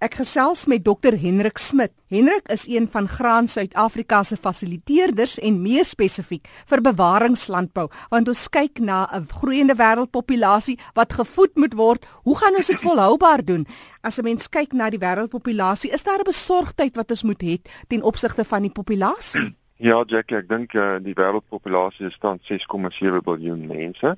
Ek gesels met Dr Hendrik Smit. Hendrik is een van Graan Suid-Afrika se fasiliteerders en meer spesifiek vir bewaringslandbou, want ons kyk na 'n groeiende wêreldpopulasie wat gevoed moet word. Hoe gaan ons dit volhoubaar doen? As 'n mens kyk na die wêreldpopulasie, is daar 'n besorgdheid wat ons moet hê ten opsigte van die populasie? Ja, Jackie, ek dink uh, die wêreldpopulasie is staan 6,7 miljard mense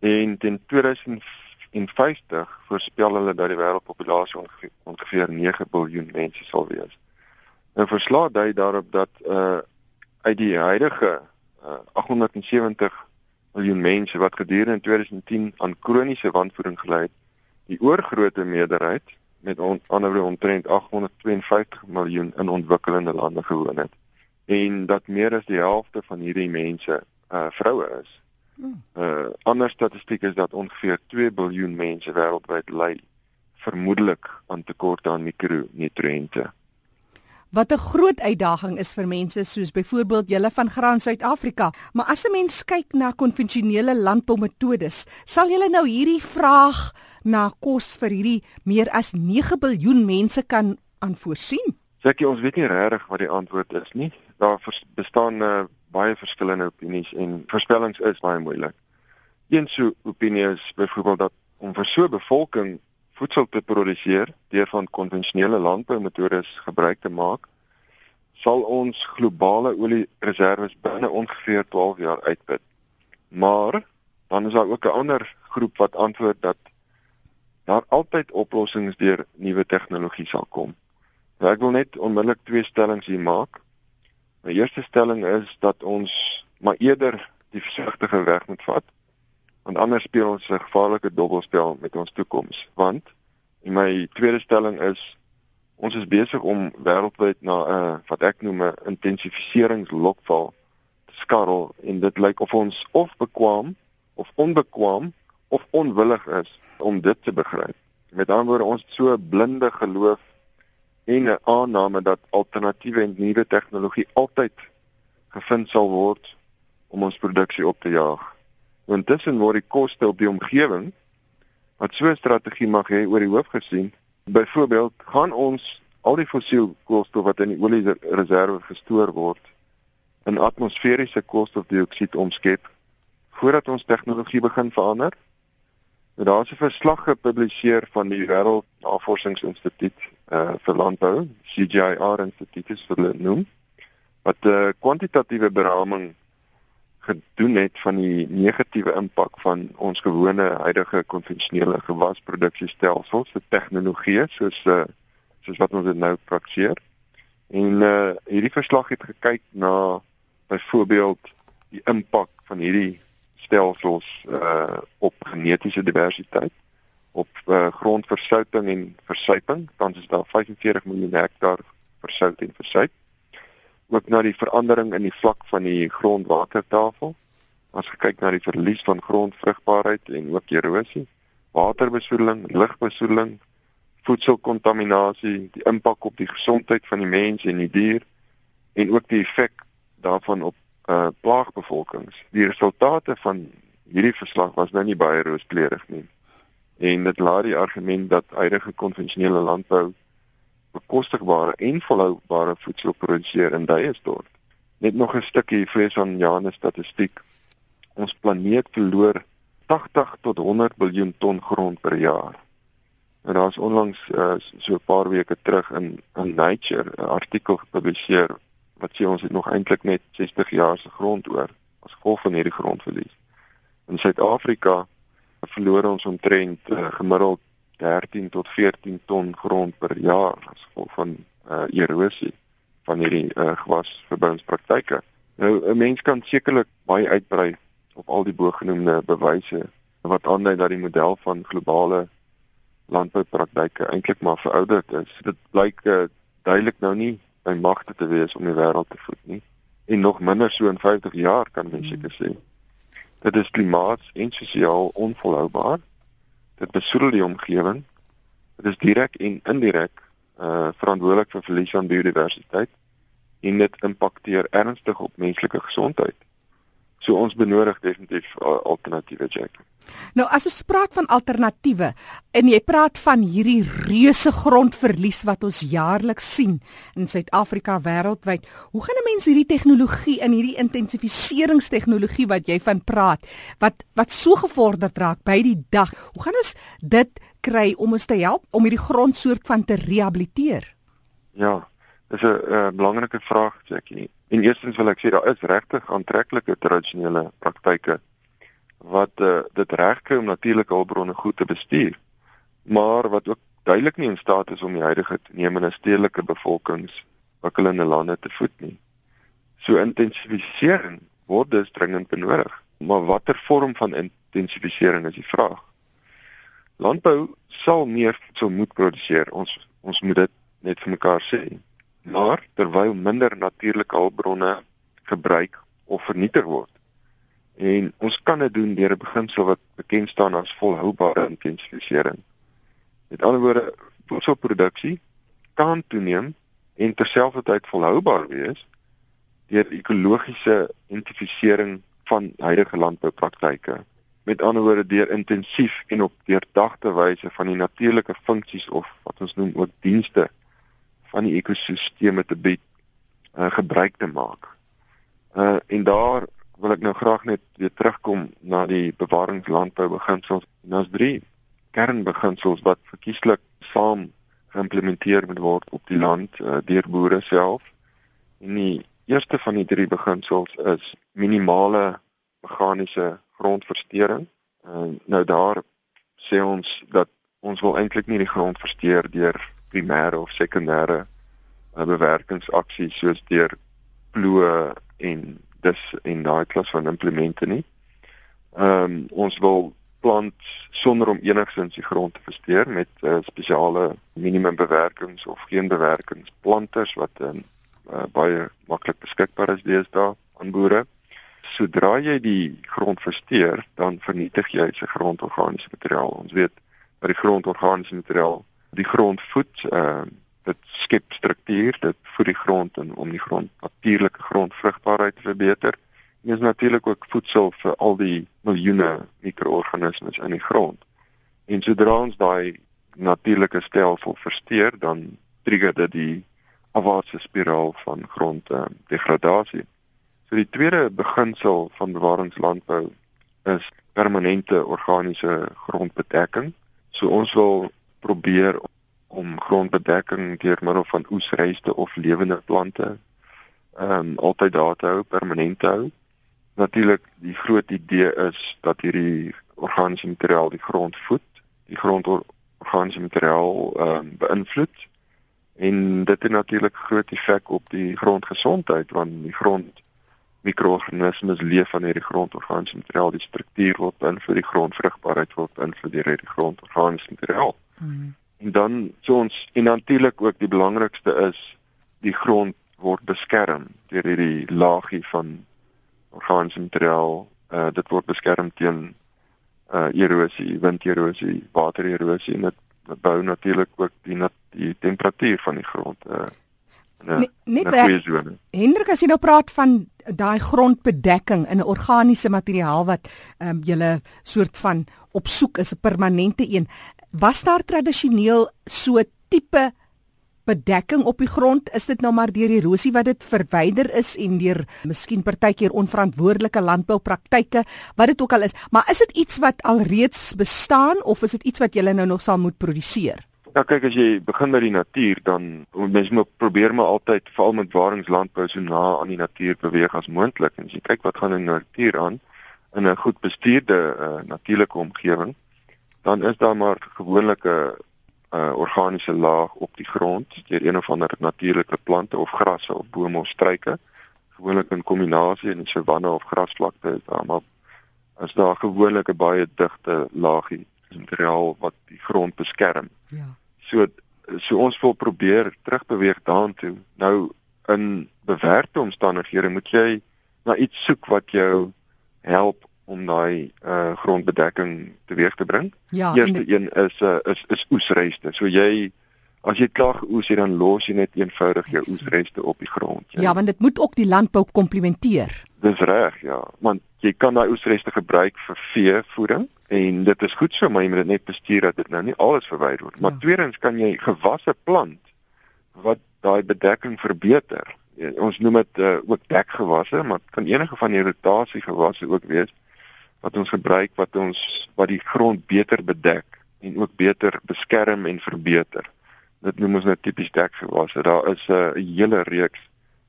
en teen 2000 en 50 voorspel hulle dat die wêreldpopulasie ongeveer, ongeveer 9 miljard mense sal wees. Nou verslae dui daarop dat uh uit die huidige uh, 870 miljoen mense wat gedurende 2010 aan kroniese wanvoeding gely het, die oorgrootste meerderheid met on, anderwoorde omtrent 852 miljoen in ontwikkelende lande gewoon het en dat meer as die helfte van hierdie mense uh vroue is. Uh ander statistiek is dat ongeveer 2 miljard mense wêreldwyd ly vermoedelik aan tekorte aan mikronutriënte. Wat 'n groot uitdaging is vir mense soos byvoorbeeld julle van Graan Suid-Afrika, maar as 'n mens kyk na konvensionele landboumetodes, sal julle nou hierdie vraag na kos vir hierdie meer as 9 miljard mense kan aanvoorsien? Seker ons weet nie regtig wat die antwoord is nie. Daar bestaan uh, baie verskillende opinies en voorspellings is baie moeilik. Een so opinie is byvoorbeeld dat om vir so 'n bevolking voedsel te produseer deur van konvensionele landboumetodes gebruik te maak, sal ons globale oliereserwes binne ongeveer 12 jaar uitput. Maar dan is daar ook 'n ander groep wat antwoord dat daar altyd oplossings deur nuwe tegnologie sal kom. Nou, ek wil net onmiddellik twee stellings hier maak. My eerste stelling is dat ons maar eerder die versigtige weg moet vat. Want anders speel ons 'n gevaarlike dobbelspel met ons toekoms. Want my tweede stelling is ons is besig om wêreldwyd na 'n uh, wat ek noem 'n intensifiseringslokval te skarrel en dit lyk of ons of bekwam of onbekwam of onwillig is om dit te begryp. Met ander woorde ons so blinde geloof en 'n aanname dat alternatiewe en nuwe tegnologie altyd gevind sal word om ons produksie op te jaag. Intussen word die koste op die omgewing wat so 'n strategie mag hê oor die hoof gesien. Byvoorbeeld, gaan ons al die fossiel koolstof wat in die oliereserwe gestoor word in atmosferiese koolstofdioksied omskep voordat ons tegnologie begin verander? Nou daar's 'n verslag gepubliseer van die Wêreld Navorsingsinstituut uh vir landbou, CGIAR Instituut is hulle noem, wat 'n uh, kwantitatiewe beraming gedoen het van die negatiewe impak van ons gewone huidige konvensionele gewasproduksiestelsels se tegnologie soos uh soos wat ons dit nou praktiseer. En uh hierdie verslag het gekyk na byvoorbeeld die impak van hierdie stelsels uh op genetiese diversiteit op uh, grondversouting en versuiping tans is daar 45 miljoen hektaar versout en versuip ook na die verandering in die vlak van die grondwatertafel as gekyk na die verlies van grondvrugbaarheid en ook erosie waterbesoedeling lugbesoedeling voedselkontaminasie die impak op die gesondheid van die mens en die dier en ook die effek daarvan op uh plaagbevolkings. Die resultate van hierdie verslag was nou nie baie rooskleurig nie. En dit laat die argument dat huidige konvensionele landbou bekostigbare en volhoubare voedsel produseer in stort. Net nog 'n stukkie vrees aan Janus statistiek. Ons planeet verloor 80 tot 100 miljard ton grond per jaar. En daar's onlangs uh, so 'n paar weke terug in in Nature 'n artikel gepubliseer wat sê ons het nog eintlik net 60 jaar se grond oor as gevolg van hierdie grondverlies. In Suid-Afrika verloor ons omtrent uh, gemiddeld 13 tot 14 ton grond per jaar as gevolg van uh, erosie van hierdie uh, gewasverbouingspraktyke. Nou 'n mens kan sekerlik baie uitbrei op al die bogenoemde bewyse wat aandui dat die model van globale landboupraktyke eintlik maar verouderd is. Dit blyk uh, duidelik nou nie by magte te wees om die wêreld te voed nie en nog minder so in 50 jaar kan mens seker sê. Dit is klimaats en sosiaal onvolhoubaar. Dit besoedel die omgewing. Dit is direk en indirek uh verantwoordelik vir verlies aan biodiversiteit en dit impakteer ernstig op menslike gesondheid. So ons benodig definitief uh, alternatiewe jack. Nou as ons praat van alternatiewe en jy praat van hierdie reuse grondverlies wat ons jaarliks sien in Suid-Afrika wêreldwyd, hoe gaan 'n mens hierdie tegnologie in hierdie intensifiseringstegnologie wat jy van praat, wat wat so gevorderd raak by die dag, hoe gaan ons dit kry om ons te help om hierdie grondsoort van te rehabiliteer? Ja, dis 'n belangrike vraag, Jackie. En eerstens wil ek sê daar is regtig aantreklike tradisionele praktyke wat uh, dit reg kry om natuurlike hulpbronne goed te bestuur, maar wat ook duidelik nie in staat is om die huidige toenemende stedelike bevolkingsontwikkelende lande te voed nie. So intensifisering word dus dringend benodig, maar watter vorm van intensifisering is die vraag? Landbou sal meer voedsel moet produseer. Ons ons moet dit net vir mekaar sê. Maar terwyl minder natuurlike hulpbronne gebruik of vernietig word, En ons kan dit doen deur 'n beginsel wat bekend staan as volhoubare intensifisering. Met ander woorde, voedselproduksie kan toeneem en terselfdertyd volhoubaar wees deur ekologiese intensifisering van huidige landboupraktyke. Met ander woorde, deur intensief en op deurdagte wyse van die natuurlike funksies of wat ons noem ook dienste van die ekosisteme te bied, uh, gebruik te maak. Uh en daar wil ek nou graag net weer terugkom na die bewaringslandbou beginsels. Daar's drie kernbeginsels wat verkieslik saam geïmplementeer moet word op die land uh, deur boere self. En die eerste van die drie beginsels is minimale meganiese grondversteuring. Uh, nou daar sê ons dat ons wil eintlik nie die grond versteur deur primêre of sekondêre uh, bewerkingsaksies soos deur ploë en dis en daai klas van implemente nie. Ehm um, ons wil plant sonder om enigsins die grond te versteur met uh, spesiale minimum bewerkings of geen bewerkings planters wat um, uh, baie maklik beskikbaar is deesdae aan boere. Sodra jy die grond versteur, dan vernietig jy se grondorganiese materiaal. Ons weet dat die grondorganiese materiaal die grond voed, ehm uh, dit skep struktuur, dit voed die grond en om die grond natuurlike grondvrugbaarheid te verbeter. En is natuurlik ook voedsel vir al die miljoene mikroorganismes in die grond. En sodra ons daai natuurlike stelsel versteur, dan trigger dit die afwaartse spiraal van gronddegradasie. So die tweede beginsel van bewaringslandbou is permanente organiese grondbedekking. So ons wil probeer om grondbedekking deur middel van oesryste of lewende plante ehm um, altyd daar te hou, permanent te hou. Natuurlik die groot idee is dat hierdie organiese materiaal die grond voed, die grond organiese materiaal ehm um, beïnvloed en dit het natuurlik groot effek op die grondgesondheid want die grond mikroorganismes leef van hierdie grondorganiese materiaal, die struktuur word beïnvloed, die grondvrugbaarheid word beïnvloed deur hierdie grondorganiese materiaal. Mm. En dan so ons en natuurlik ook die belangrikste is die grond word beskerm deur hierdie laagie van organiese materiaal. Uh dit word beskerm teen uh erosie, winderosie, watererosie en dit bou natuurlik ook die nat die temperatuur van die grond uh Net net Hendrik as jy nou praat van daai grondbedekking in 'n organiese materiaal wat ehm um, julle soort van op soek is 'n permanente een. Was daar tradisioneel so tipe bedekking op die grond? Is dit nou maar deur erosie wat dit verwyder is en deur miskien partykeer onverantwoordelike landboupraktyke wat dit ook al is, maar is dit iets wat alreeds bestaan of is dit iets wat julle nou nog sal moet produseer? Ja kyk as jy begin met die natuur dan mens moet probeer maar altyd veral met waringslandbou so na aan die natuur beweeg as moontlik en as jy kyk wat gaan in die natuur aan in 'n goed bestuurde uh, natuurlike omgewing dan is daar maar gewoonlike uh, organiese laag op die grond deur een of ander natuurlike plante of grasse of bome of struike gewoonlik in kombinasie in savanne of grasvlakte is daar maar as daar gewoonlik 'n baie digte laagie materiaal wat die grond beskerm. Ja. So so ons wil probeer terugbeweeg daartoe. Nou in bewerkte omstandighede moet jy na iets soek wat jou help om daai uh grondbedekking teweeg te bring. Ja, Eerste een is uh is is oesryste. So jy as jy klaar geoes het dan los jy net eenvoudig jou oesryste op die grond. Jy. Ja, want dit moet ook die landbou komplementeer. Dis reg, ja. Want jy kan daai oesryste gebruik vir veevoeding En dit is goed so, maar jy moet dit net bestuur dat dit nou nie alles verwyder word. Maar ja. tweedens kan jy gewasse plant wat daai bedekking verbeter. Ja, ons noem dit uh, ook dekgewasse, maar kan enige van die rotasiegewasse ook wees wat ons gebruik wat ons wat die grond beter bedek en ook beter beskerm en verbeter. Dit noem ons nou tipies dekgewasse. Daar is 'n uh, hele reeks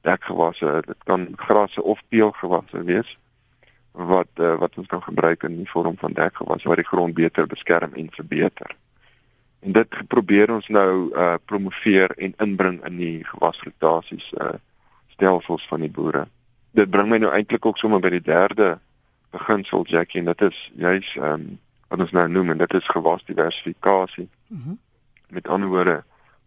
dekgewasse. Dit kan grasse of peulgewasse wees wat uh, wat ons kan gebruik in die vorm van dekgewasse wat die grond beter beskerm en verbeter. En dit probeer ons nou uh promoveer en inbring in die gewasrotasies uh stelsels van die boere. Dit bring my nou eintlik ook sommer by die derde beginsel Jackie en dit is juis ehm um, wat ons nou noem en dit is gewasdiversifikasie. Mhm. Mm Met ander woorde,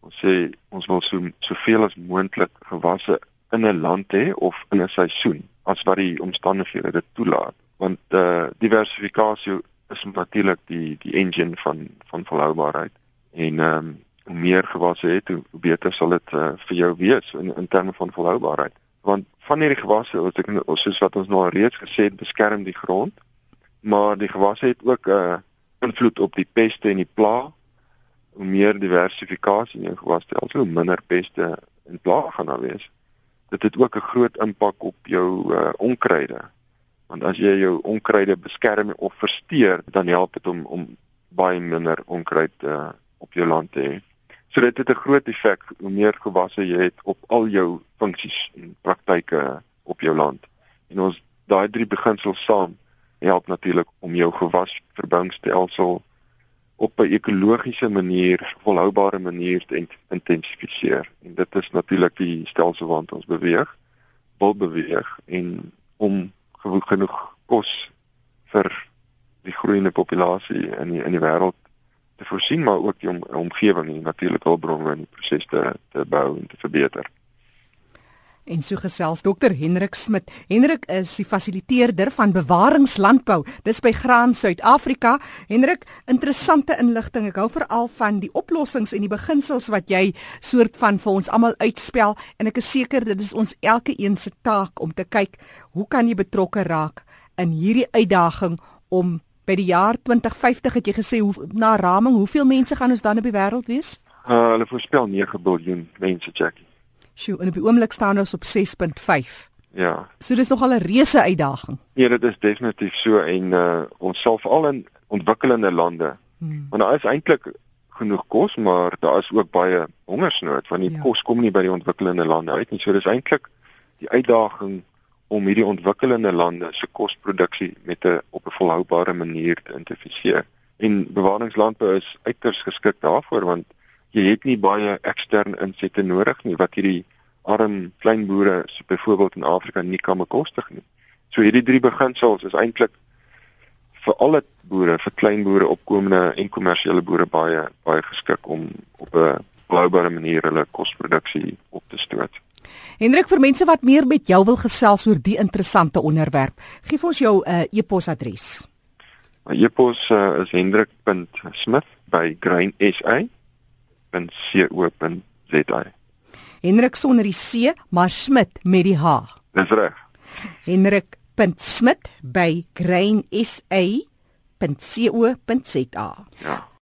ons sê ons wil so soveel as moontlik gewasse in 'n land hê of in 'n seisoen as wat die omstandighede dit toelaat. Want eh uh, diversifikasie is natuurlik die die engine van van volhoubaarheid en ehm um, hoe meer gewasse het, hoe beter sal dit uh, vir jou wees in in terme van volhoubaarheid. Want van hierdie gewasse, wat ek soos wat ons nou reeds gesê het, beskerm die grond, maar die gewasse het ook 'n uh, invloed op die peste en die pla. Hoe meer diversifikasie in jou gewasstelsel, hoe minder peste en pla gaan daar wees. Dit het ook 'n groot impak op jou uh, onkruide. Want as jy jou onkruide beskerm of versteur, dan help dit om om baie minder onkruid uh, op jou land te hê. So dit het 'n groot effek hoe meer gewasse jy het op al jou funksies en praktyke op jou land. En ons daai drie beginsels saam help natuurlik om jou gewasverbouingsstelsel op 'n ekologiese manier, volhoubare manier te intensifiseer. En dit is natuurlik die stelsel waant ons beweeg, wil beweeg en om genoeg kos vir die groeiende populasie in die, in die wêreld te voorsien maar ook die om, omgewing en natuurlike hulpbronne in die proses te te bou en te verbeter. En so gesels Dr Hendrik Smit. Hendrik is die fasiliteerder van bewaringslandbou. Dis by Graan Suid-Afrika. Hendrik, interessante inligting. Ek hou veral van die oplossings en die beginsels wat jy soort van vir ons almal uitspel en ek is seker dit is ons elke een se taak om te kyk hoe kan jy betrokke raak in hierdie uitdaging om by die jaar 2050 het jy gesê hoe na raming hoeveel mense gaan ons dan op die wêreld wees? Uh, hulle voorspel 9 miljard mense, Jackie. Sjoe, en op die oomblik staan ons op 6.5. Ja. So dis nogal 'n reuse uitdaging. Nee, dit is definitief so en uh, ons sal veral in ontwikkelende lande. Hmm. Want daar is eintlik genoeg kos, maar daar is ook baie hongersnood want die ja. kos kom nie by die ontwikkelende lande uit nie. So dis eintlik die uitdaging om hierdie ontwikkelende lande se kosproduksie met 'n op 'n volhoubare manier te intensifiseer. En bewaringslandbou is uiters geskik daarvoor want jy het nie baie eksterne insette nodig nie wat hierdie arm klein boere so byvoorbeeld in Afrika nie kan bekostig nie. So hierdie drie beginsels is eintlik vir alle boere, vir klein boere, opkomende en kommersiële boere baie baie geskik om op 'n volhoubare manier hulle kosproduksie op te stoot. Hendrik vir mense wat meer met jou wil gesels oor die interessante onderwerp, gee ons jou 'n uh, e-posadres. My e-pos uh, is hendrik.smith@grainsa.co.za. Hendrik sonder die C, maar Smith met die H. Dis reg. Hendrik.smith@grainsa.co.za. Ja.